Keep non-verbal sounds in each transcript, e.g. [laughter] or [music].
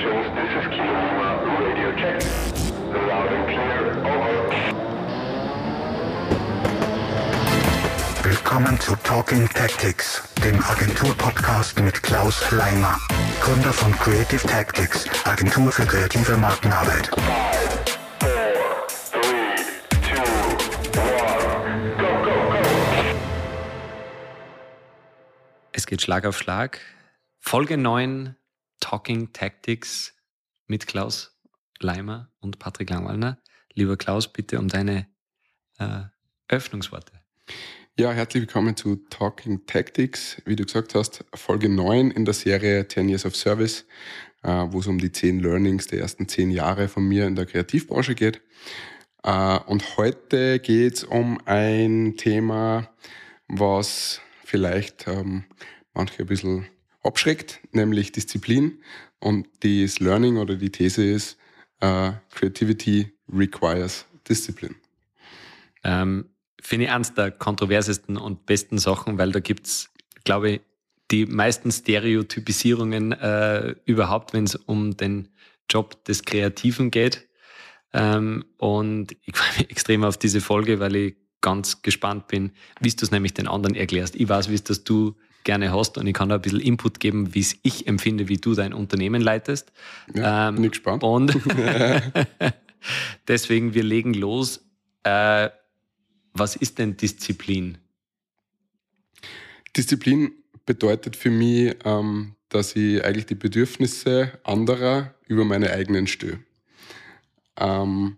stations, this is Kilo Lima, radio check. Loud and clear, over. Willkommen zu Talking Tactics, dem Agentur-Podcast mit Klaus Leimer, Gründer von Creative Tactics, Agentur für kreative Markenarbeit. Es geht Schlag auf Schlag. Folge 9 Talking Tactics mit Klaus Leimer und Patrick Langwallner. Lieber Klaus, bitte um deine äh, Öffnungsworte. Ja, herzlich willkommen zu Talking Tactics. Wie du gesagt hast, Folge 9 in der Serie 10 Years of Service, äh, wo es um die 10 Learnings der ersten 10 Jahre von mir in der Kreativbranche geht. Äh, und heute geht es um ein Thema, was vielleicht ähm, manche ein bisschen abschreckt, nämlich Disziplin. Und das Learning oder die These ist, äh, Creativity requires Discipline. Ähm, Finde ich eines der kontroversesten und besten Sachen, weil da gibt's, glaube ich, die meisten Stereotypisierungen äh, überhaupt, wenn es um den Job des Kreativen geht. Ähm, und ich freue mich extrem auf diese Folge, weil ich ganz gespannt bin, wie du es nämlich den anderen erklärst. Ich weiß, wie es das du gerne hast und ich kann da ein bisschen Input geben, wie es ich empfinde, wie du dein Unternehmen leitest. Ja, bin ich gespannt. Und [laughs] [laughs] deswegen, wir legen los. Äh, was ist denn Disziplin? Disziplin bedeutet für mich, ähm, dass ich eigentlich die Bedürfnisse anderer über meine eigenen störe. Ähm,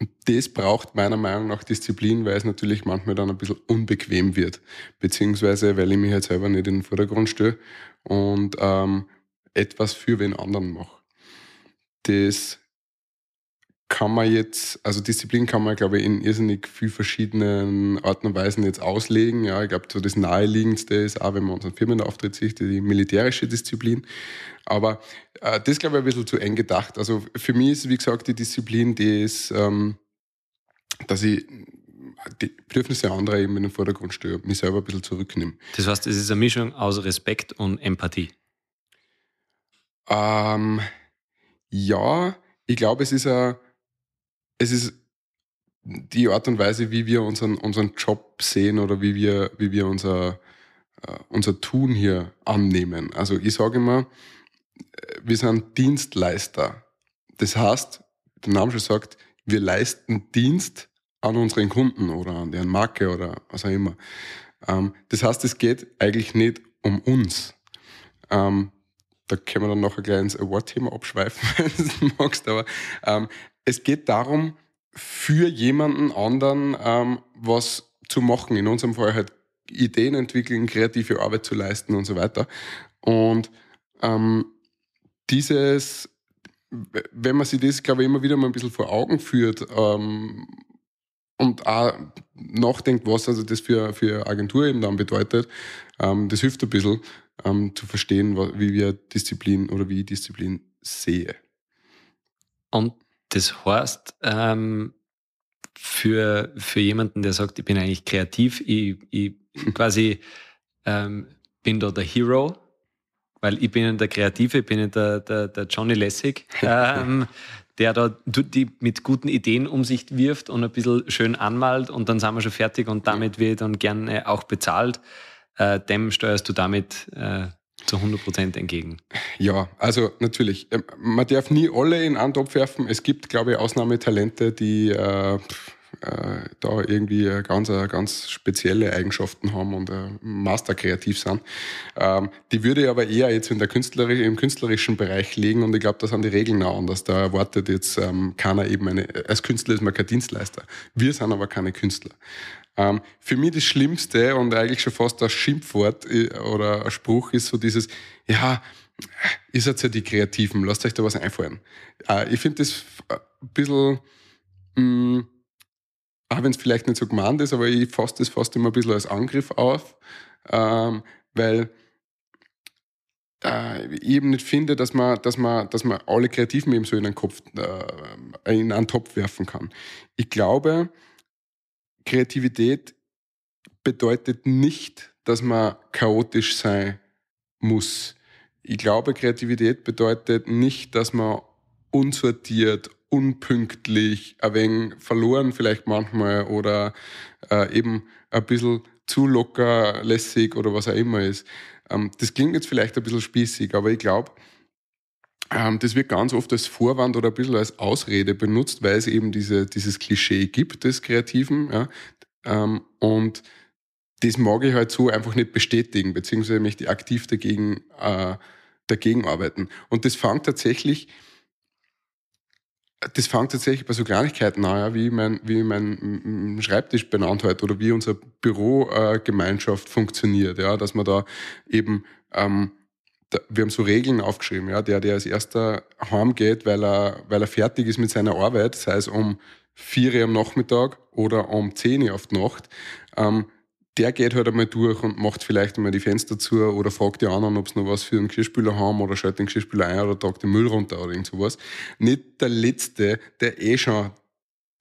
und das braucht meiner Meinung nach Disziplin, weil es natürlich manchmal dann ein bisschen unbequem wird, beziehungsweise weil ich mich halt selber nicht in den Vordergrund störe und ähm, etwas für wen anderen mache. Das kann man jetzt, also Disziplin kann man, glaube ich, in irrsinnig viel verschiedenen Arten und Weisen jetzt auslegen. Ja, ich glaube, so das naheliegendste ist auch, wenn man unseren Firmenauftritt sieht, die militärische Disziplin. Aber äh, das, glaube ich, ein bisschen zu eng gedacht. Also für mich ist, wie gesagt, die Disziplin, die ist, ähm, dass ich die Bedürfnisse anderer eben in den Vordergrund störe, mich selber ein bisschen zurücknehme. Das heißt, es ist eine Mischung aus Respekt und Empathie. Ähm, ja, ich glaube, es ist ein, es ist die Art und Weise, wie wir unseren, unseren Job sehen oder wie wir, wie wir unser, äh, unser Tun hier annehmen. Also ich sage immer, äh, wir sind Dienstleister. Das heißt, der Name schon sagt, wir leisten Dienst an unseren Kunden oder an deren Marke oder was auch immer. Ähm, das heißt, es geht eigentlich nicht um uns. Ähm, da können wir dann noch ein kleines Award-Thema abschweifen, [laughs] wenn du magst, aber ähm, es geht darum, für jemanden anderen ähm, was zu machen. In unserem Fall halt Ideen entwickeln, kreative Arbeit zu leisten und so weiter. Und ähm, dieses, wenn man sich das, glaube ich, immer wieder mal ein bisschen vor Augen führt ähm, und auch nachdenkt, was also das für, für Agentur eben dann bedeutet, ähm, das hilft ein bisschen ähm, zu verstehen, wie wir Disziplin oder wie ich Disziplin sehe. Und das heißt, ähm, für, für jemanden, der sagt, ich bin eigentlich kreativ, ich, ich [laughs] quasi ähm, bin da der Hero, weil ich bin der Kreative, ich bin der, der, der Johnny Lessig, [laughs] ähm, der da die mit guten Ideen um sich wirft und ein bisschen schön anmalt und dann sind wir schon fertig und damit wird dann gerne auch bezahlt. Äh, dem steuerst du damit äh, zu 100 Prozent entgegen. Ja, also natürlich. Ähm, Man darf nie alle in einen Topf werfen. Es gibt, glaube ich, Ausnahmetalente, die äh, äh, da irgendwie ganz, ganz spezielle Eigenschaften haben und äh, masterkreativ sind. Ähm, die würde ich aber eher jetzt in der Künstlerisch, im künstlerischen Bereich legen und ich glaube, da sind die Regeln auch anders. Da erwartet jetzt ähm, keiner eben eine, als Künstler ist man kein Dienstleister. Wir sind aber keine Künstler. Ähm, für mich das Schlimmste und eigentlich schon fast ein Schimpfwort äh, oder ein Spruch ist so dieses, ja, ihr seid ja die Kreativen, lasst euch da was einfallen. Äh, ich finde das ein bisschen, mh, auch wenn es vielleicht nicht so gemeint ist, aber ich fasse das fast immer ein bisschen als Angriff auf, ähm, weil äh, ich eben nicht finde, dass man, dass man, dass man alle Kreativen eben so in einen Kopf, äh, in einen Topf werfen kann. Ich glaube, Kreativität bedeutet nicht, dass man chaotisch sein muss. ich glaube, Kreativität bedeutet nicht, dass man unsortiert, unpünktlich, ein wenig verloren vielleicht manchmal oder äh, eben ein bisschen zu locker, lässig oder was auch immer ist. Ähm, das klingt jetzt vielleicht ein bisschen spießig, aber ich glaube, das wird ganz oft als Vorwand oder ein bisschen als Ausrede benutzt, weil es eben diese, dieses Klischee gibt des Kreativen. Ja? Ähm, und das mag ich halt so einfach nicht bestätigen, beziehungsweise möchte ich aktiv dagegen, äh, dagegen arbeiten. Und das fängt tatsächlich, das fängt tatsächlich bei so Kleinigkeiten an, ja, wie mein, wie mein Schreibtisch benannt hat oder wie unsere Bürogemeinschaft äh, funktioniert, ja, dass man da eben ähm, wir haben so Regeln aufgeschrieben, ja, der, der als erster heimgeht, weil er, weil er fertig ist mit seiner Arbeit, sei es um vier Uhr am Nachmittag oder um zehn Uhr auf die Nacht, ähm, der geht halt einmal durch und macht vielleicht einmal die Fenster zu oder fragt die anderen, ob sie noch was für einen Geschirrspüler haben oder schaltet den Geschirrspüler ein oder tragt den Müll runter oder irgend sowas. Nicht der Letzte, der eh schon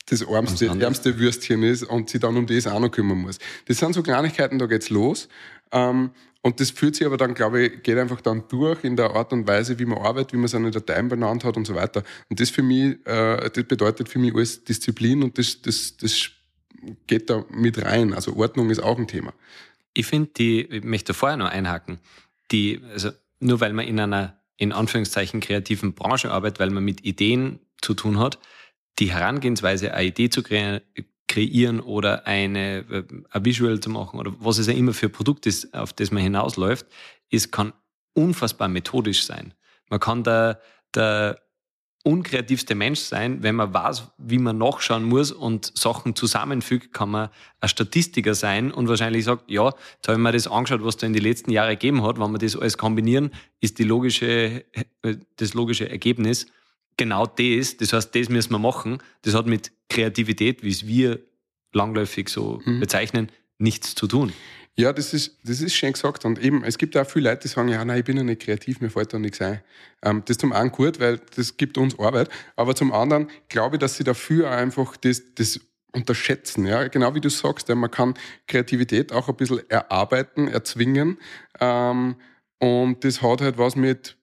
das ärmste, ärmste Würstchen ist und sich dann um das auch noch kümmern muss. Das sind so Kleinigkeiten, da geht's los. Ähm, und das führt sich aber dann, glaube ich, geht einfach dann durch in der Art und Weise, wie man arbeitet, wie man seine Dateien benannt hat und so weiter. Und das für mich, äh, das bedeutet für mich alles Disziplin und das, das, das geht da mit rein. Also Ordnung ist auch ein Thema. Ich finde, die, ich möchte vorher noch einhaken, die, also nur weil man in einer, in Anführungszeichen, kreativen Branche arbeitet, weil man mit Ideen zu tun hat, die Herangehensweise, eine Idee zu kre kreieren oder eine, äh, ein Visual zu machen oder was es ja immer für Produkt ist, auf das man hinausläuft, ist, kann unfassbar methodisch sein. Man kann da, der unkreativste Mensch sein, wenn man weiß, wie man nachschauen muss und Sachen zusammenfügt, kann man ein Statistiker sein und wahrscheinlich sagt, ja, jetzt habe ich mir das angeschaut, was da in den letzten Jahren gegeben hat, wenn wir das alles kombinieren, ist die logische, äh, das logische Ergebnis genau das. Das heißt, das müssen wir machen. Das hat mit Kreativität, wie es wir langläufig so mhm. bezeichnen, nichts zu tun. Ja, das ist, das ist schön gesagt. Und eben, es gibt auch viele Leute, die sagen, ja, nein, ich bin ja nicht kreativ, mir fällt da nichts ein. Ähm, das ist zum einen gut, weil das gibt uns Arbeit. Aber zum anderen glaube ich, dass sie dafür einfach das, das unterschätzen. Ja? Genau wie du sagst, ja, man kann Kreativität auch ein bisschen erarbeiten, erzwingen. Ähm, und das hat halt was mit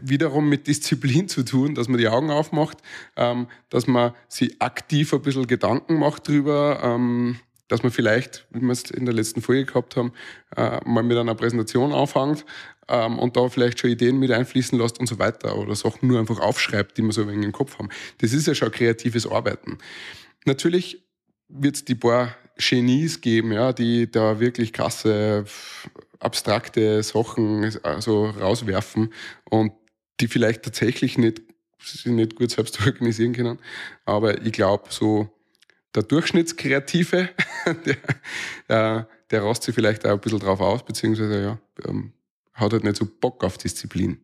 wiederum mit Disziplin zu tun, dass man die Augen aufmacht, ähm, dass man sich aktiv ein bisschen Gedanken macht drüber, ähm, dass man vielleicht, wie wir es in der letzten Folge gehabt haben, äh, mal mit einer Präsentation anfängt ähm, und da vielleicht schon Ideen mit einfließen lässt und so weiter oder Sachen nur einfach aufschreibt, die man so ein wenig im Kopf haben. Das ist ja schon kreatives Arbeiten. Natürlich wird es die paar Genies geben, ja, die da wirklich krasse, abstrakte Sachen also rauswerfen und die vielleicht tatsächlich nicht, nicht gut selbst [laughs] organisieren können. Aber ich glaube, so der Durchschnittskreative, [laughs] der, äh, der rast sich vielleicht auch ein bisschen drauf aus, beziehungsweise ja, ähm, hat halt nicht so Bock auf Disziplin.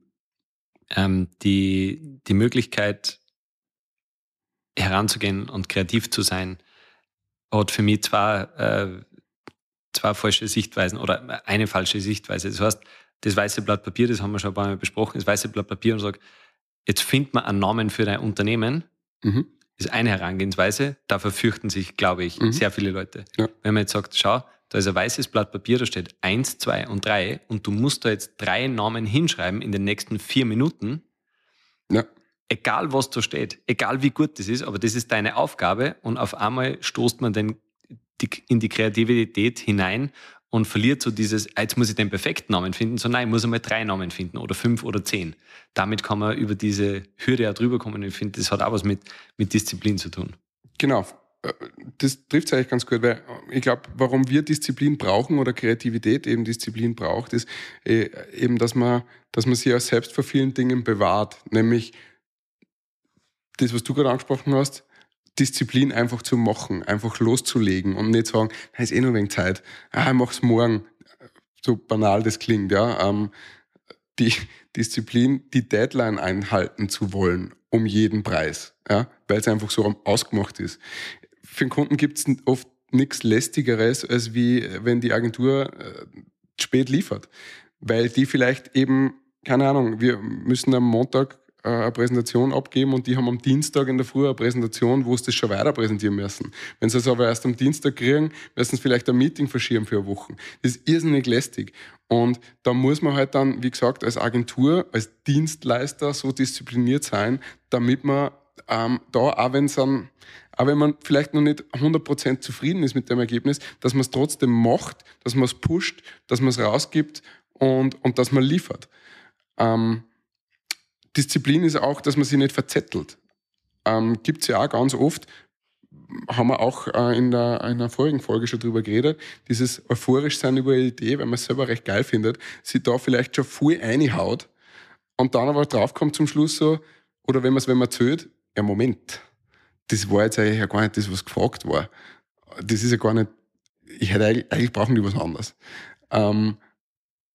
Ähm, die, die Möglichkeit heranzugehen und kreativ zu sein, hat für mich zwei, äh, zwei falsche Sichtweisen oder eine falsche Sichtweise. Das heißt, das weiße Blatt Papier, das haben wir schon ein paar Mal besprochen, das weiße Blatt Papier und sagt, jetzt findet man einen Namen für dein Unternehmen. Mhm ist eine Herangehensweise. Da verfürchten sich, glaube ich, mhm. sehr viele Leute. Ja. Wenn man jetzt sagt, schau, da ist ein weißes Blatt Papier, da steht eins, zwei und drei und du musst da jetzt drei Namen hinschreiben in den nächsten vier Minuten. Ja. Egal was da steht, egal wie gut das ist, aber das ist deine Aufgabe und auf einmal stoßt man den, die, in die Kreativität hinein und verliert so dieses, ah, jetzt muss ich den perfekten Namen finden, so nein, ich muss einmal drei Namen finden oder fünf oder zehn. Damit kann man über diese Hürde auch drüber kommen. Ich finde, das hat auch was mit, mit Disziplin zu tun. Genau. Äh, das trifft es eigentlich ganz gut, weil ich glaube, warum wir Disziplin brauchen oder Kreativität eben Disziplin braucht, ist äh, eben, dass man, dass man sich auch selbst vor vielen Dingen bewahrt. Nämlich das, was du gerade angesprochen hast, Disziplin einfach zu machen, einfach loszulegen und nicht sagen, na, ist eh nur wegen Zeit, ah, ich mach's morgen. So banal das klingt, ja. Ähm, die [laughs] Disziplin, die Deadline einhalten zu wollen, um jeden Preis, ja, weil es einfach so ausgemacht ist. Für den Kunden gibt es oft nichts lästigeres, als wie wenn die Agentur äh, spät liefert, weil die vielleicht eben keine Ahnung, wir müssen am Montag eine Präsentation abgeben und die haben am Dienstag in der Früh eine Präsentation, wo sie das schon weiter präsentieren müssen. Wenn sie es aber erst am Dienstag kriegen, müssen sie vielleicht ein Meeting verschieben für eine Woche. Das ist irrsinnig lästig. Und da muss man halt dann, wie gesagt, als Agentur, als Dienstleister so diszipliniert sein, damit man ähm, da, auch wenn es dann, auch wenn man vielleicht noch nicht 100% zufrieden ist mit dem Ergebnis, dass man es trotzdem macht, dass man es pusht, dass man es rausgibt und, und dass man liefert. Ähm, Disziplin ist auch, dass man sich nicht verzettelt. Ähm, Gibt es ja auch ganz oft, haben wir auch äh, in, der, in einer vorigen Folge schon drüber geredet, dieses euphorisch sein über eine Idee, weil man es selber recht geil findet, sich da vielleicht schon voll einhaut und dann aber draufkommt zum Schluss so, oder wenn man es, wenn man zählt, ja Moment, das war jetzt eigentlich ja gar nicht das, was gefragt war. Das ist ja gar nicht, ich hätte eigentlich, eigentlich brauchen die was anderes. Ähm,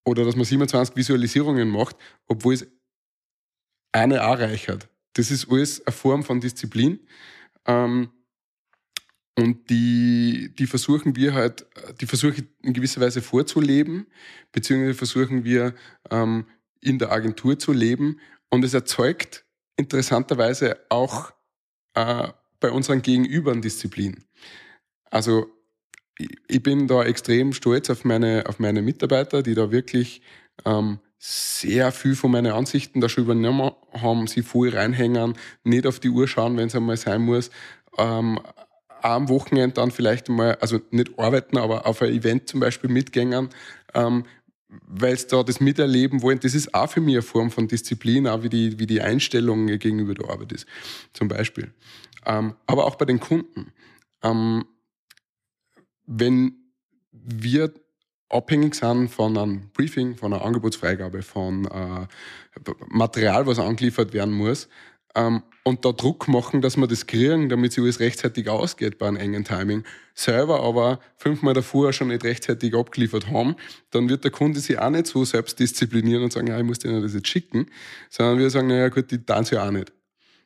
oder dass man 27 Visualisierungen macht, obwohl es eine auch reichert. Das ist alles eine Form von Disziplin. Ähm, und die, die versuchen wir halt, die versuche ich in gewisser Weise vorzuleben, beziehungsweise versuchen wir ähm, in der Agentur zu leben. Und es erzeugt interessanterweise auch äh, bei unseren Gegenübern Disziplin. Also ich bin da extrem stolz auf meine, auf meine Mitarbeiter, die da wirklich ähm, sehr viel von meinen Ansichten da schon übernommen haben, sie voll reinhängen, nicht auf die Uhr schauen, wenn es einmal sein muss. Ähm, am Wochenende dann vielleicht mal, also nicht arbeiten, aber auf ein Event zum Beispiel mitgängern, ähm, weil es da das miterleben wollen. Das ist auch für mich eine Form von Disziplin, auch wie die, wie die Einstellung gegenüber der Arbeit ist, zum Beispiel. Ähm, aber auch bei den Kunden. Ähm, wenn wir abhängig sind von einem Briefing, von einer Angebotsfreigabe, von äh, Material, was angeliefert werden muss, ähm, und da Druck machen, dass wir das kriegen, damit sie alles rechtzeitig ausgeht bei einem engen Timing, selber aber fünfmal davor schon nicht rechtzeitig abgeliefert haben, dann wird der Kunde sich auch nicht so selbst disziplinieren und sagen, ja, ich muss denen das jetzt schicken, sondern wir sagen, naja gut, die tun es ja auch nicht.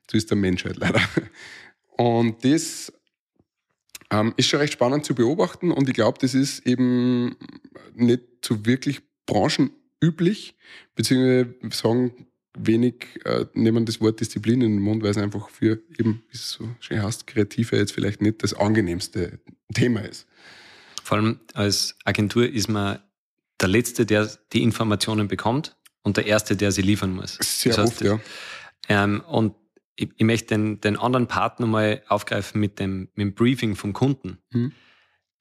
So ist der Mensch halt leider. Und das ähm, ist schon recht spannend zu beobachten und ich glaube, das ist eben nicht so wirklich branchenüblich, beziehungsweise sagen wenig, äh, nehmen das Wort Disziplin in den Mund, weil es einfach für eben, wie es so schön heißt, Kreative jetzt vielleicht nicht das angenehmste Thema ist. Vor allem als Agentur ist man der Letzte, der die Informationen bekommt und der Erste, der sie liefern muss. Sehr das heißt, oft, ja. Ähm, und ich, ich möchte den, den anderen Part nochmal aufgreifen mit dem, mit dem Briefing vom Kunden. Hm.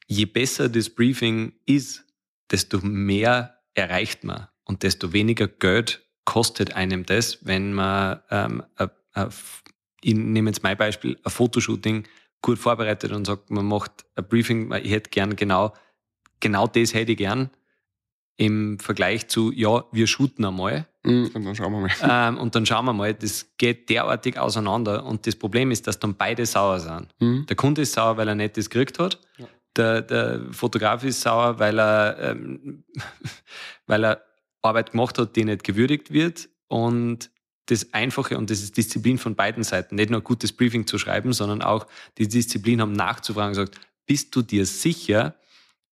Je besser das Briefing ist, desto mehr erreicht man und desto weniger Geld kostet einem das, wenn man, ähm, a, a, ich nehme jetzt mein Beispiel, ein Fotoshooting gut vorbereitet und sagt, man macht ein Briefing, ich hätte gern genau, genau das hätte ich gern im Vergleich zu, ja, wir shooten einmal. Mhm, und dann schauen wir mal. Ähm, und dann schauen wir mal, das geht derartig auseinander. Und das Problem ist, dass dann beide sauer sind. Mhm. Der Kunde ist sauer, weil er nicht das gekriegt hat. Ja. Der, der Fotograf ist sauer, weil er, ähm, [laughs] weil er Arbeit gemacht hat, die nicht gewürdigt wird. Und das Einfache und das ist Disziplin von beiden Seiten. Nicht nur ein gutes Briefing zu schreiben, sondern auch die Disziplin haben nachzufragen, gesagt, bist du dir sicher,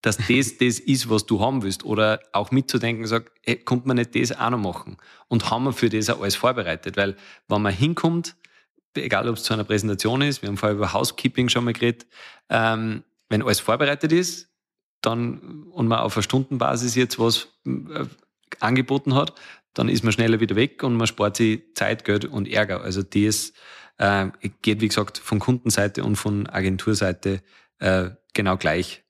dass das das ist, was du haben willst. Oder auch mitzudenken, sagt, hey, kommt man nicht das auch noch machen? Und haben wir für das auch alles vorbereitet? Weil, wenn man hinkommt, egal ob es zu einer Präsentation ist, wir haben vorher über Housekeeping schon mal geredet, ähm, wenn alles vorbereitet ist, dann, und man auf einer Stundenbasis jetzt was äh, angeboten hat, dann ist man schneller wieder weg und man spart sich Zeit, Geld und Ärger. Also das äh, geht, wie gesagt, von Kundenseite und von Agenturseite äh, genau gleich.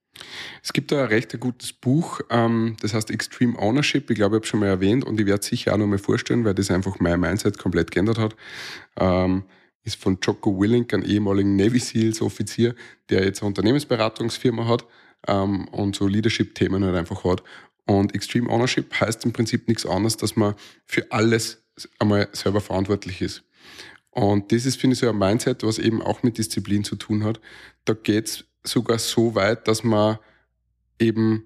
Es gibt da ein recht gutes Buch, ähm, das heißt Extreme Ownership. Ich glaube, ich habe schon mal erwähnt und ich werde es sicher auch noch mal vorstellen, weil das einfach mein Mindset komplett geändert hat. Ähm, ist von Jocko Willink, einem ehemaligen Navy Seals Offizier, der jetzt eine Unternehmensberatungsfirma hat ähm, und so Leadership-Themen halt einfach hat. Und Extreme Ownership heißt im Prinzip nichts anderes, dass man für alles einmal selber verantwortlich ist. Und das ist, finde ich, so ein Mindset, was eben auch mit Disziplin zu tun hat. Da geht es sogar so weit, dass man eben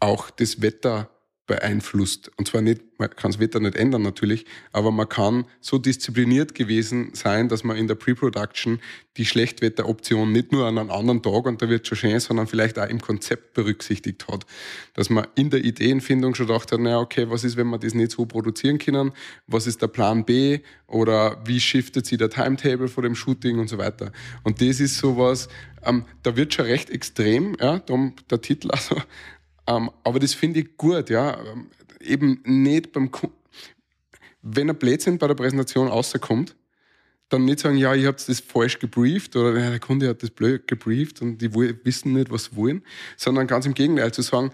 auch das Wetter beeinflusst. Und zwar nicht, man kann das Wetter nicht ändern natürlich, aber man kann so diszipliniert gewesen sein, dass man in der Pre-Production die Schlechtwetteroption nicht nur an einem anderen Tag und da wird schon schön, sondern vielleicht auch im Konzept berücksichtigt hat. Dass man in der Ideenfindung schon gedacht hat, naja, okay, was ist, wenn wir das nicht so produzieren können? Was ist der Plan B? Oder wie shiftet sich der Timetable vor dem Shooting und so weiter? Und das ist sowas, ähm, da wird schon recht extrem, ja, darum der Titel [laughs] also, ähm, aber das finde ich gut, ja. Ähm, eben nicht beim Kunden. Wenn ein Blödsinn bei der Präsentation rauskommt, dann nicht sagen, ja, ich habe das falsch gebrieft oder der Kunde hat das blöd gebrieft und die wissen nicht, was sie wollen, sondern ganz im Gegenteil zu sagen,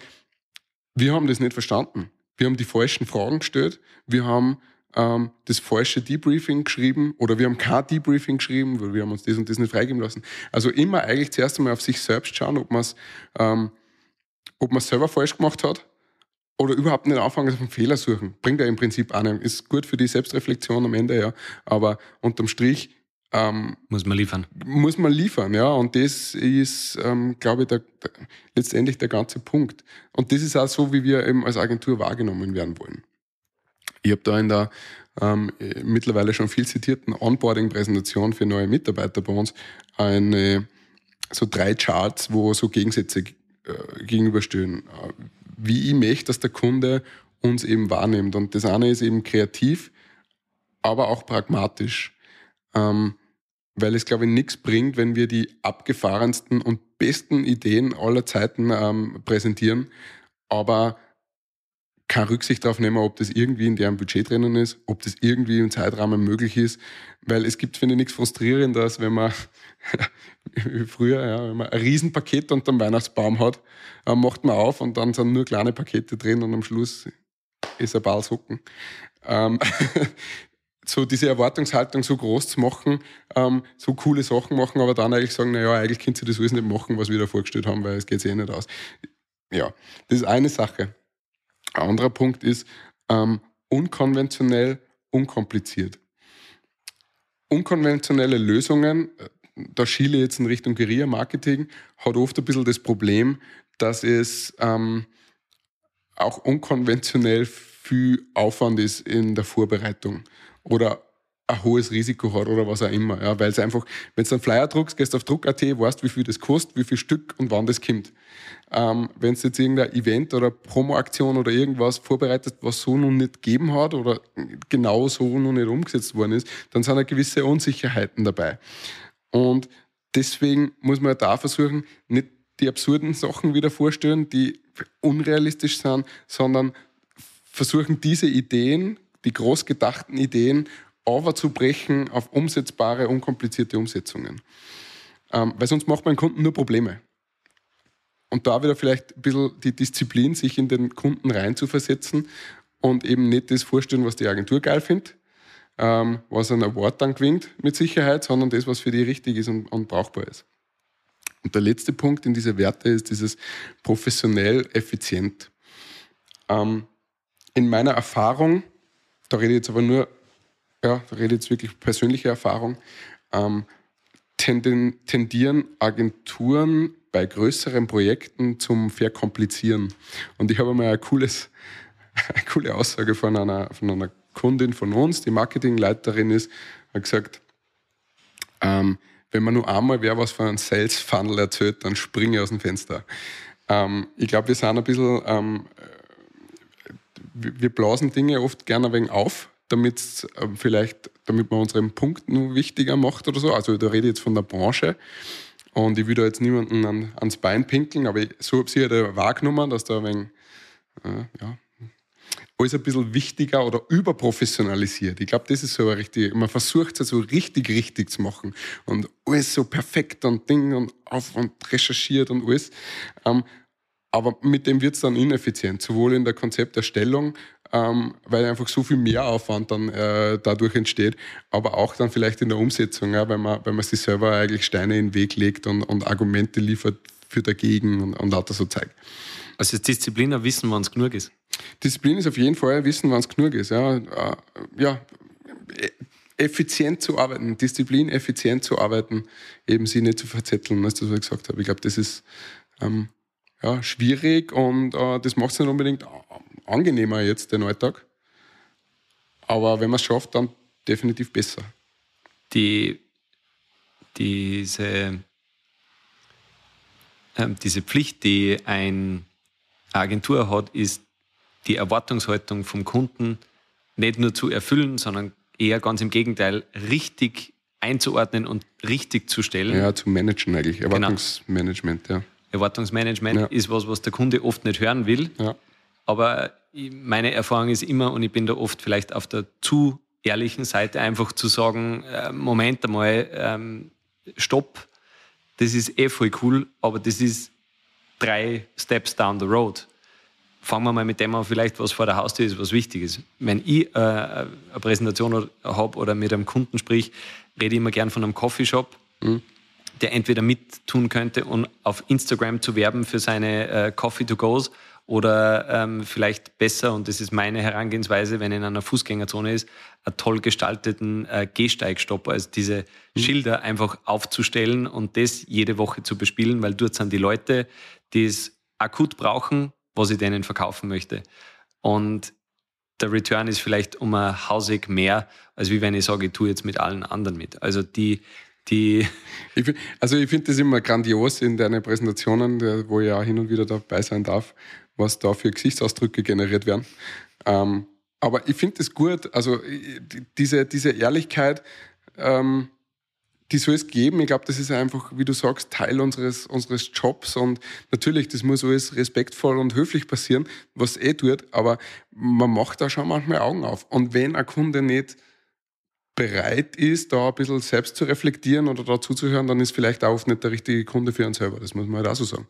wir haben das nicht verstanden. Wir haben die falschen Fragen gestellt, wir haben ähm, das falsche Debriefing geschrieben oder wir haben kein Debriefing geschrieben, weil wir haben uns das und das nicht freigeben lassen. Also immer eigentlich zuerst einmal auf sich selbst schauen, ob man es ähm, ob man es selber falsch gemacht hat oder überhaupt nicht anfangen, auf einen Fehler suchen. Bringt ja im Prinzip auch nicht. Ist gut für die Selbstreflexion am Ende, ja. Aber unterm Strich ähm, muss man liefern. Muss man liefern, ja. Und das ist, ähm, glaube ich, der, der, letztendlich der ganze Punkt. Und das ist auch so, wie wir eben als Agentur wahrgenommen werden wollen. Ich habe da in der ähm, mittlerweile schon viel zitierten Onboarding-Präsentation für neue Mitarbeiter bei uns eine, so drei Charts, wo so Gegensätze äh, gegenüberstehen. Wie ich möchte, dass der Kunde uns eben wahrnimmt. Und das eine ist eben kreativ, aber auch pragmatisch. Ähm, weil es, glaube ich, nichts bringt, wenn wir die abgefahrensten und besten Ideen aller Zeiten ähm, präsentieren, aber keine Rücksicht darauf nehmen, ob das irgendwie in deren Budget drinnen ist, ob das irgendwie im Zeitrahmen möglich ist, weil es gibt, finde ich, nichts frustrierendes, wenn man [laughs] früher, ja, wenn man ein Riesenpaket unter dem Weihnachtsbaum hat, äh, macht man auf und dann sind nur kleine Pakete drin und am Schluss ist ein Ballsocken. Ähm, [laughs] so diese Erwartungshaltung so groß zu machen, ähm, so coole Sachen machen, aber dann eigentlich sagen, naja, eigentlich könnt ihr das alles nicht machen, was wir da vorgestellt haben, weil es geht eh nicht aus. Ja, das ist eine Sache. Ein anderer Punkt ist ähm, unkonventionell, unkompliziert. Unkonventionelle Lösungen, äh, da schiele jetzt in Richtung Guerilla-Marketing, hat oft ein bisschen das Problem, dass es ähm, auch unkonventionell viel Aufwand ist in der Vorbereitung oder ein hohes Risiko hat oder was auch immer. Ja, weil es einfach, wenn du einen Flyer druckst, gehst auf Druck.at, weißt, wie viel das kostet, wie viel Stück und wann das kommt. Ähm, wenn du jetzt irgendein Event oder Promoaktion oder irgendwas vorbereitest, was so noch nicht gegeben hat oder genau so noch nicht umgesetzt worden ist, dann sind da gewisse Unsicherheiten dabei. Und deswegen muss man da versuchen, nicht die absurden Sachen wieder vorstellen, die unrealistisch sind, sondern versuchen diese Ideen, die groß gedachten Ideen overzubrechen auf umsetzbare, unkomplizierte Umsetzungen. Ähm, weil sonst macht man Kunden nur Probleme. Und da wieder vielleicht ein bisschen die Disziplin, sich in den Kunden reinzuversetzen und eben nicht das vorstellen, was die Agentur geil findet, ähm, was ein Award dann gewinnt mit Sicherheit, sondern das, was für die richtig ist und, und brauchbar ist. Und der letzte Punkt in dieser Werte ist dieses professionell effizient. Ähm, in meiner Erfahrung, da rede ich jetzt aber nur ja, da rede jetzt wirklich persönliche Erfahrung, ähm, tenden, tendieren Agenturen bei größeren Projekten zum Verkomplizieren. Und ich habe mal ein cooles, [laughs] eine coole Aussage von einer, von einer Kundin von uns, die Marketingleiterin ist, hat gesagt, ähm, wenn man nur einmal wer was von einem Sales Funnel erzählt, dann springe ich aus dem Fenster. Ähm, ich glaube, wir sind ein bisschen, ähm, wir blasen Dinge oft gerne wenig auf, damit äh, vielleicht, damit man unseren Punkt nur wichtiger macht oder so. Also da rede ich jetzt von der Branche. Und ich will da jetzt niemanden an, ans Bein pinkeln, aber so habe ich halt wahrgenommen, dass da ein wenig, äh, ja, alles ein bisschen wichtiger oder überprofessionalisiert. Ich glaube, das ist so richtig, man versucht es so richtig, richtig zu machen und alles so perfekt und Ding und auf und recherchiert und alles. Ähm, aber mit dem wird es dann ineffizient, sowohl in der Konzepterstellung ähm, weil einfach so viel Mehraufwand dann äh, dadurch entsteht, aber auch dann vielleicht in der Umsetzung, ja, weil, man, weil man sich selber eigentlich Steine in den Weg legt und, und Argumente liefert für dagegen und, und lauter so zeigt. Also ist Disziplin ein Wissen, wann es genug ist? Disziplin ist auf jeden Fall ein Wissen, wann es genug ist. Ja, äh, ja, effizient zu arbeiten, Disziplin effizient zu arbeiten, eben sie nicht zu verzetteln, als das, was ich gesagt habe. Ich glaube, das ist ähm, ja, schwierig und äh, das macht es nicht unbedingt angenehmer jetzt den Alltag. Aber wenn man es schafft, dann definitiv besser. Die, diese, ähm, diese Pflicht, die eine Agentur hat, ist die Erwartungshaltung vom Kunden nicht nur zu erfüllen, sondern eher ganz im Gegenteil, richtig einzuordnen und richtig zu stellen. Ja, zu managen eigentlich. Erwartungsmanagement, ja. Erwartungsmanagement Ja. ist was, was der Kunde oft nicht hören will. Ja. Aber meine Erfahrung ist immer, und ich bin da oft vielleicht auf der zu ehrlichen Seite, einfach zu sagen, äh, Moment einmal, ähm, stopp, das ist eh voll cool, aber das ist drei Steps down the road. Fangen wir mal mit dem an, vielleicht was vor der Haustür ist, was wichtig ist. Wenn ich äh, eine Präsentation habe oder mit einem Kunden sprich, rede ich immer gern von einem Coffeeshop, der entweder mittun könnte, um auf Instagram zu werben für seine äh, Coffee-to-Goes oder ähm, vielleicht besser, und das ist meine Herangehensweise, wenn in einer Fußgängerzone ist, einen toll gestalteten äh, Gehsteigstopper, also diese Schilder einfach aufzustellen und das jede Woche zu bespielen, weil dort sind die Leute, die es akut brauchen, was ich denen verkaufen möchte. Und der Return ist vielleicht um ein Hausig mehr, als wie wenn ich sage, ich tue jetzt mit allen anderen mit. Also die, die, Ich, also ich finde das immer grandios in deinen Präsentationen, wo ich ja hin und wieder dabei sein darf, was da für Gesichtsausdrücke generiert werden. Ähm, aber ich finde das gut, also die- diese, diese Ehrlichkeit, ähm, die soll es geben. Ich glaube, das ist einfach, wie du sagst, Teil unseres, unseres Jobs und natürlich, das muss alles respektvoll und höflich passieren, was eh tut, aber man macht da schon manchmal Augen auf. Und wenn ein Kunde nicht bereit ist, da ein bisschen selbst zu reflektieren oder da zuzuhören, dann ist vielleicht auch oft nicht der richtige Kunde für uns selber. Das muss man halt auch so sagen.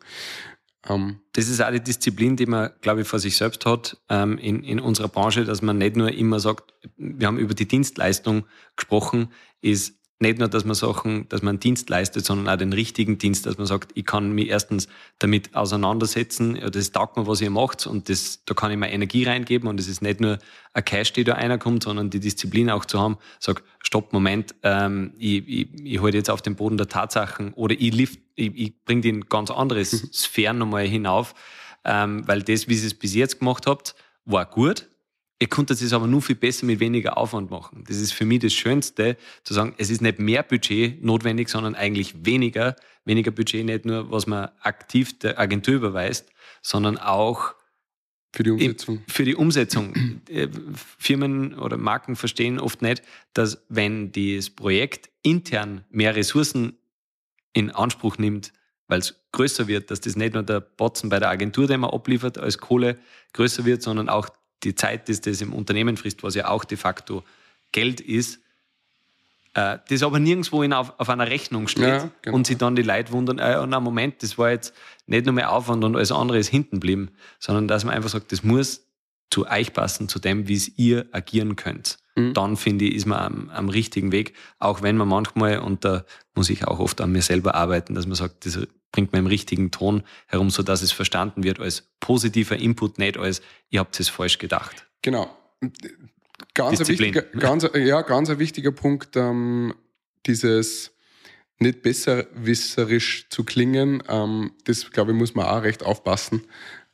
Ähm, das ist auch die Disziplin, die man, glaube ich, vor sich selbst hat ähm, in, in unserer Branche, dass man nicht nur immer sagt, wir haben über die Dienstleistung gesprochen, ist nicht nur, dass man Sachen, dass man einen Dienst leistet, sondern auch den richtigen Dienst, dass man sagt, ich kann mich erstens damit auseinandersetzen, ja, das taugt mir, was ihr macht und das, da kann ich mir Energie reingeben und es ist nicht nur ein Cash, die da einer kommt, sondern die Disziplin auch zu haben, sag, stopp, Moment, ähm, ich, ich, ich halte jetzt auf den Boden der Tatsachen oder ich lift, ich, ich bringe die in ganz andere Sphären nochmal hinauf, ähm, weil das, wie ihr es bis jetzt gemacht habt, war gut. Ihr konntet es aber nur viel besser mit weniger Aufwand machen. Das ist für mich das Schönste, zu sagen, es ist nicht mehr Budget notwendig, sondern eigentlich weniger. Weniger Budget nicht nur, was man aktiv der Agentur überweist, sondern auch für die Umsetzung. für die Umsetzung. Äh, Firmen oder Marken verstehen oft nicht, dass wenn das Projekt intern mehr Ressourcen in Anspruch nimmt, weil es größer wird, dass das nicht nur der Botzen bei der Agentur, den man abliefert, als Kohle größer wird, sondern auch die Zeit, die das im Unternehmen frisst, was ja auch de facto Geld ist, äh, das aber nirgendwo in, auf, auf einer Rechnung steht Ja, genau. und sich dann die Leute wundern, äh, na Moment, das war jetzt nicht nur mehr Aufwand und alles andere ist hinten geblieben, sondern dass man einfach sagt, das muss zu euch passen, zu dem, wie es ihr agieren könnt. Mhm. Dann finde ich, ist man am, am richtigen Weg, auch wenn man manchmal, und da muss ich auch oft an mir selber arbeiten, dass man sagt, das bringt man im richtigen Ton herum, so dass es verstanden wird als positiver Input, nicht als, ihr habt es falsch gedacht. Genau. Ganz ein, wichtiger, ganz, ja, ganz ein wichtiger Punkt, ähm, dieses nicht besserwisserisch zu klingen, ähm, das glaube ich, muss man auch recht aufpassen.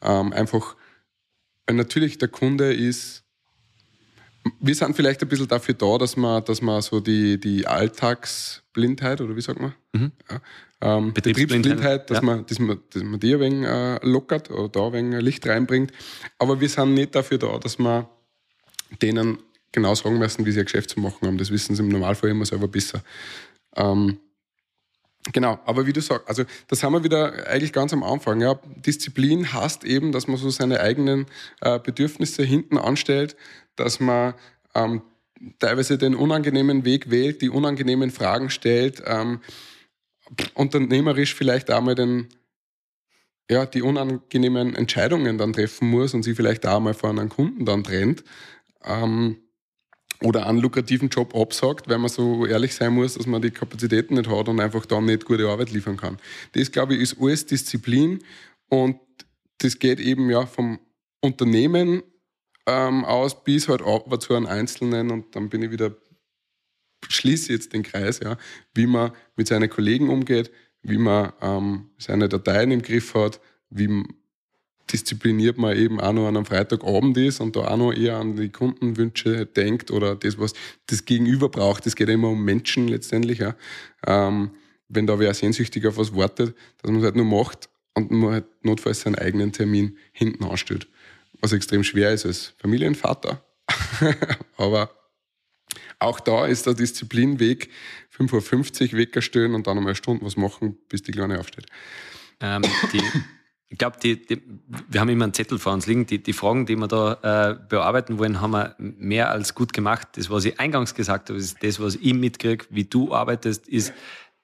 Ähm, einfach, weil natürlich der Kunde ist, wir sind vielleicht ein bisschen dafür da, dass man, dass man so die, die Alltagsblindheit, oder wie sagt man? Mhm. Ja, ähm, Betriebsblindheit, dass, ja. man, dass, man, dass man die ein wenig äh, lockert oder da ein wenig Licht reinbringt. Aber wir sind nicht dafür da, dass man denen genau sagen müssen, wie sie ihr Geschäft zu machen haben. Das wissen sie im Normalfall immer selber besser. Ähm, genau, aber wie du sagst, also das haben wir wieder eigentlich ganz am Anfang. Ja. Disziplin heißt eben, dass man so seine eigenen äh, Bedürfnisse hinten anstellt, dass man ähm, teilweise den unangenehmen Weg wählt, die unangenehmen Fragen stellt, ähm, unternehmerisch vielleicht einmal den, ja, die unangenehmen Entscheidungen dann treffen muss und sie vielleicht auch mal von einem Kunden dann trennt. Ähm, oder einen lukrativen Job absagt, weil man so ehrlich sein muss, dass man die Kapazitäten nicht hat und einfach dann nicht gute Arbeit liefern kann. Das, glaube ich, ist alles Disziplin und das geht eben ja vom Unternehmen ähm, aus bis halt aber zu einem Einzelnen und dann bin ich wieder, schließe jetzt den Kreis, ja, wie man mit seinen Kollegen umgeht, wie man ähm, seine Dateien im Griff hat, wie, diszipliniert man eben auch noch an einem Freitagabend ist und da auch noch eher an die Kundenwünsche denkt oder das, was das Gegenüber braucht. Es geht immer um Menschen letztendlich. Ja. Ähm, wenn da wer sehnsüchtig auf was wartet, dass man es halt nur macht und man halt notfalls seinen eigenen Termin hinten anstellt. Was extrem schwer ist als Familienvater. [laughs] Aber auch da ist der Disziplinweg 5.50 Uhr Wecker stellen und dann einmal eine Stunde was machen, bis die Kleine aufsteht. Ähm, die, ich glaube, wir haben immer einen Zettel vor uns liegen. Die, die Fragen, die wir da äh, bearbeiten wollen, haben wir mehr als gut gemacht. Das, was ich eingangs gesagt habe, ist das, was ich mitkriege, wie du arbeitest, ist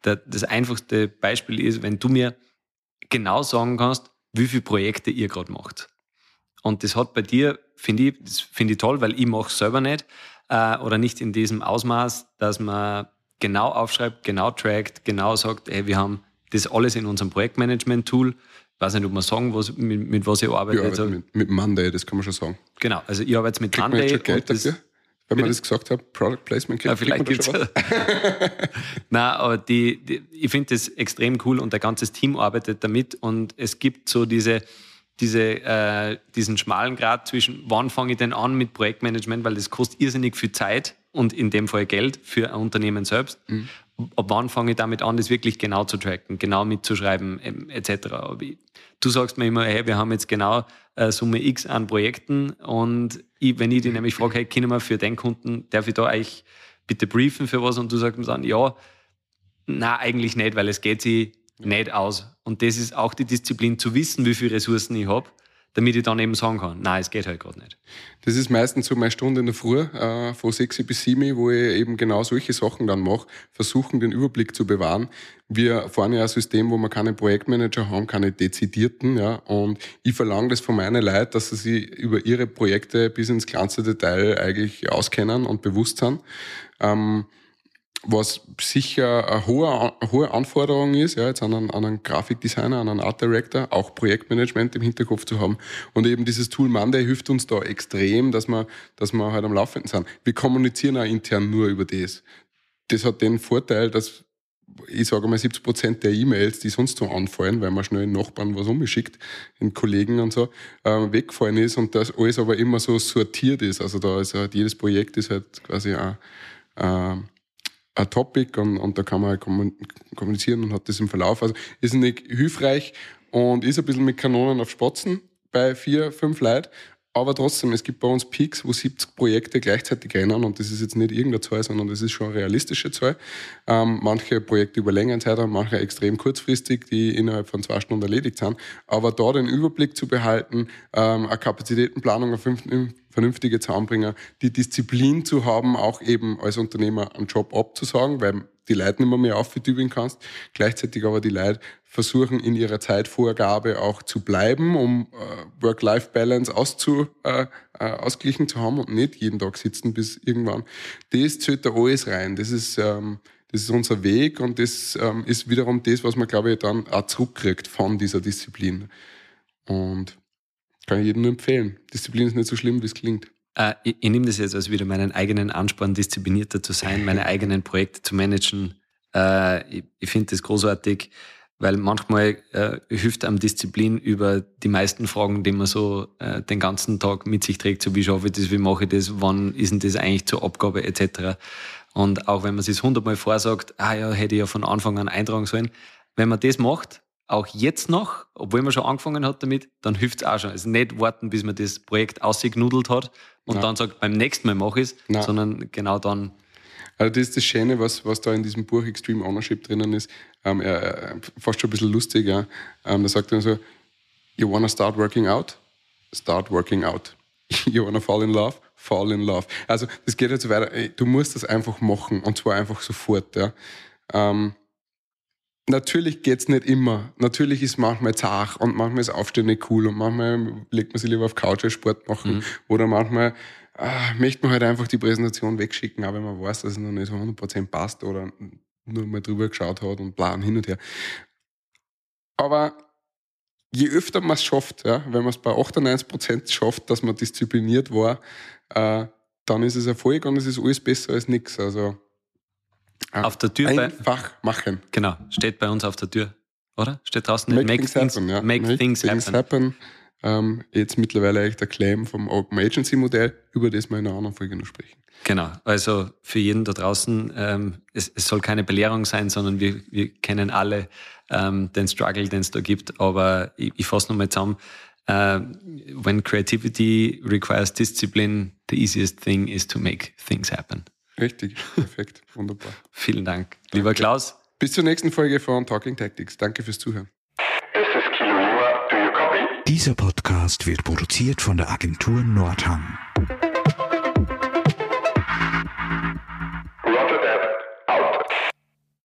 der, das einfachste Beispiel ist, wenn du mir genau sagen kannst, wie viele Projekte ihr gerade macht. Und das hat bei dir, finde ich, finde ich toll, weil ich mache es selber nicht äh, oder nicht in diesem Ausmaß, dass man genau aufschreibt, genau trackt, genau sagt, hey, wir haben das alles in unserem Projektmanagement-Tool. Ich weiß nicht, ob man sagen, was, mit, mit was ich arbeite. Ich arbeite mit, mit Monday, das kann man schon sagen. Genau, also ich arbeite mit Kriegt man Monday. jetzt schon Geld dafür? Wenn man das gesagt hat, Product Placement, Ja, kriegt- kriegt vielleicht man gibt's. schon was? [laughs] Nein, aber die, die, ich finde das extrem cool und ein ganzes Team arbeitet damit und es gibt so diese, diese, äh, diesen schmalen Grad zwischen, wann fange ich denn an mit Projektmanagement, weil das kostet irrsinnig viel Zeit und in dem Fall Geld für ein Unternehmen selbst. Ab wann fange ich damit an, das wirklich genau zu tracken, genau mitzuschreiben, ähm, etc. Du sagst mir immer, hey, wir haben jetzt genau äh, Summe X an Projekten und ich, wenn ich dich nämlich frage, hey, können wir für den Kunden, darf ich da eigentlich bitte briefen für was? Und du sagst mir dann, ja, na eigentlich nicht, weil es geht sich nicht aus. Und das ist auch die Disziplin, zu wissen, wie viele Ressourcen ich habe, damit ich dann eben sagen kann, nein, es geht halt gerade nicht. Das ist meistens so meine Stunde in der Früh, äh, von 6 bis 7, wo ich eben genau solche Sachen dann mache, versuchen den Überblick zu bewahren. Wir fahren ja ein System, wo wir keine Projektmanager haben, keine dezidierten, ja, und ich verlange das von meinen Leuten, dass sie sich über ihre Projekte bis ins kleinste Detail eigentlich auskennen und bewusst sind. Ähm, was sicher eine hohe, hohe Anforderung ist, ja, jetzt an einen, an einen Grafikdesigner, an einen Art Director, auch Projektmanagement im Hinterkopf zu haben. Und eben dieses Tool Monday hilft uns da extrem, dass wir, dass wir halt am Laufenden sind. Wir kommunizieren auch intern nur über das. Das hat den Vorteil, dass ich sage mal 70 Prozent der E-Mails, die sonst so anfallen, weil man schnell den Nachbarn was umgeschickt, den Kollegen und so, ähm, weggefallen ist und das alles aber immer so sortiert ist. Also da ist halt jedes Projekt ist halt quasi ein, ähm, ein Topic und, und da kann man halt kommun- kommunizieren und hat das im Verlauf. Also ist nicht hilfreich und ist ein bisschen mit Kanonen auf Spatzen bei vier, fünf Leuten. Aber trotzdem, es gibt bei uns Peaks, wo 70 Projekte gleichzeitig rennen und das ist jetzt nicht irgendeine Zahl, sondern das ist schon eine realistische Zahl. Ähm, manche Projekte über längeren Zeitraum, manche extrem kurzfristig, die innerhalb von zwei Stunden erledigt sind. Aber da den Überblick zu behalten, ähm, eine Kapazitätenplanung auf vernünftige zusammenbringen, die Disziplin zu haben, auch eben als Unternehmer einen Job abzusagen, weil die Leute nicht mehr, mehr auftübeln kannst, gleichzeitig aber die Leute versuchen in ihrer Zeitvorgabe auch zu bleiben, um äh, Work-Life-Balance auszu, äh, äh, ausglichen zu haben und nicht jeden Tag sitzen bis irgendwann. Das zählt da alles rein. Das ist, ähm, das ist unser Weg und das ähm, ist wiederum das, was man, glaube ich, dann auch zurückkriegt von dieser Disziplin. Und kann ich jedem nur empfehlen. Disziplin ist nicht so schlimm, wie es klingt. Äh, ich, ich nehme das jetzt als wieder meinen eigenen Ansporn, disziplinierter zu sein, meine [laughs] eigenen Projekte zu managen. Äh, ich ich finde das großartig, weil manchmal äh, hilft einem Disziplin über die meisten Fragen, die man so äh, den ganzen Tag mit sich trägt, so wie schaffe ich das, wie mache ich das, wann ist denn das eigentlich zur Abgabe etc. Und auch wenn man sich hundertmal vorsagt, ah ja, hätte ich ja von Anfang an eintragen sollen, wenn man das macht, auch jetzt noch, obwohl man schon angefangen hat damit, dann hilft es auch schon. Also nicht warten, bis man das Projekt ausgenudelt hat und Nein. dann sagt, beim nächsten Mal mache ich es, sondern genau dann. Also das ist das Schöne, was, was da in diesem Buch Extreme Ownership drinnen ist. Ähm, er, fast schon ein bisschen lustig. Ja. Ähm, da sagt er so, you wanna start working out? Start working out. [laughs] You wanna fall in love? Fall in love. Also das geht jetzt weiter. Du musst das einfach machen und zwar einfach sofort. Ja. Ähm, natürlich geht's nicht immer. Natürlich ist manchmal zart und manchmal ist Aufstehen nicht cool und manchmal legt man sich lieber auf Couch als Sport machen. Oder manchmal ah, möchte man halt einfach die Präsentation wegschicken, auch wenn man weiß, dass es noch nicht so 100% passt oder nur mal drüber geschaut hat und plan hin und her. Aber je öfter man es schafft, ja, wenn man es bei 98% schafft, dass man diszipliniert war, äh, dann ist es Erfolg und es ist alles besser als nichts. Also Auf der Tür bei, einfach machen. genau, steht bei uns auf der Tür, oder? Steht draußen, Make, things happen. Ja. Make, things, happen. ähm, jetzt mittlerweile eigentlich der Claim vom Open Agency Modell, über das wir in einer anderen Folge noch sprechen. Genau, also für jeden da draußen, ähm, es, es soll keine Belehrung sein, sondern wir, wir kennen alle ähm, den Struggle, den es da gibt. Aber ich, ich fasse nochmal zusammen. Uh, when creativity requires discipline, the easiest thing is to make things happen. Richtig, perfekt, wunderbar. Vielen Dank, lieber Klaus. Bis zur nächsten Folge von Talking Tactics. Danke fürs Zuhören. This is Kilo Lima. Do you copy? Dieser Podcast wird produziert von der Agentur Nordhang.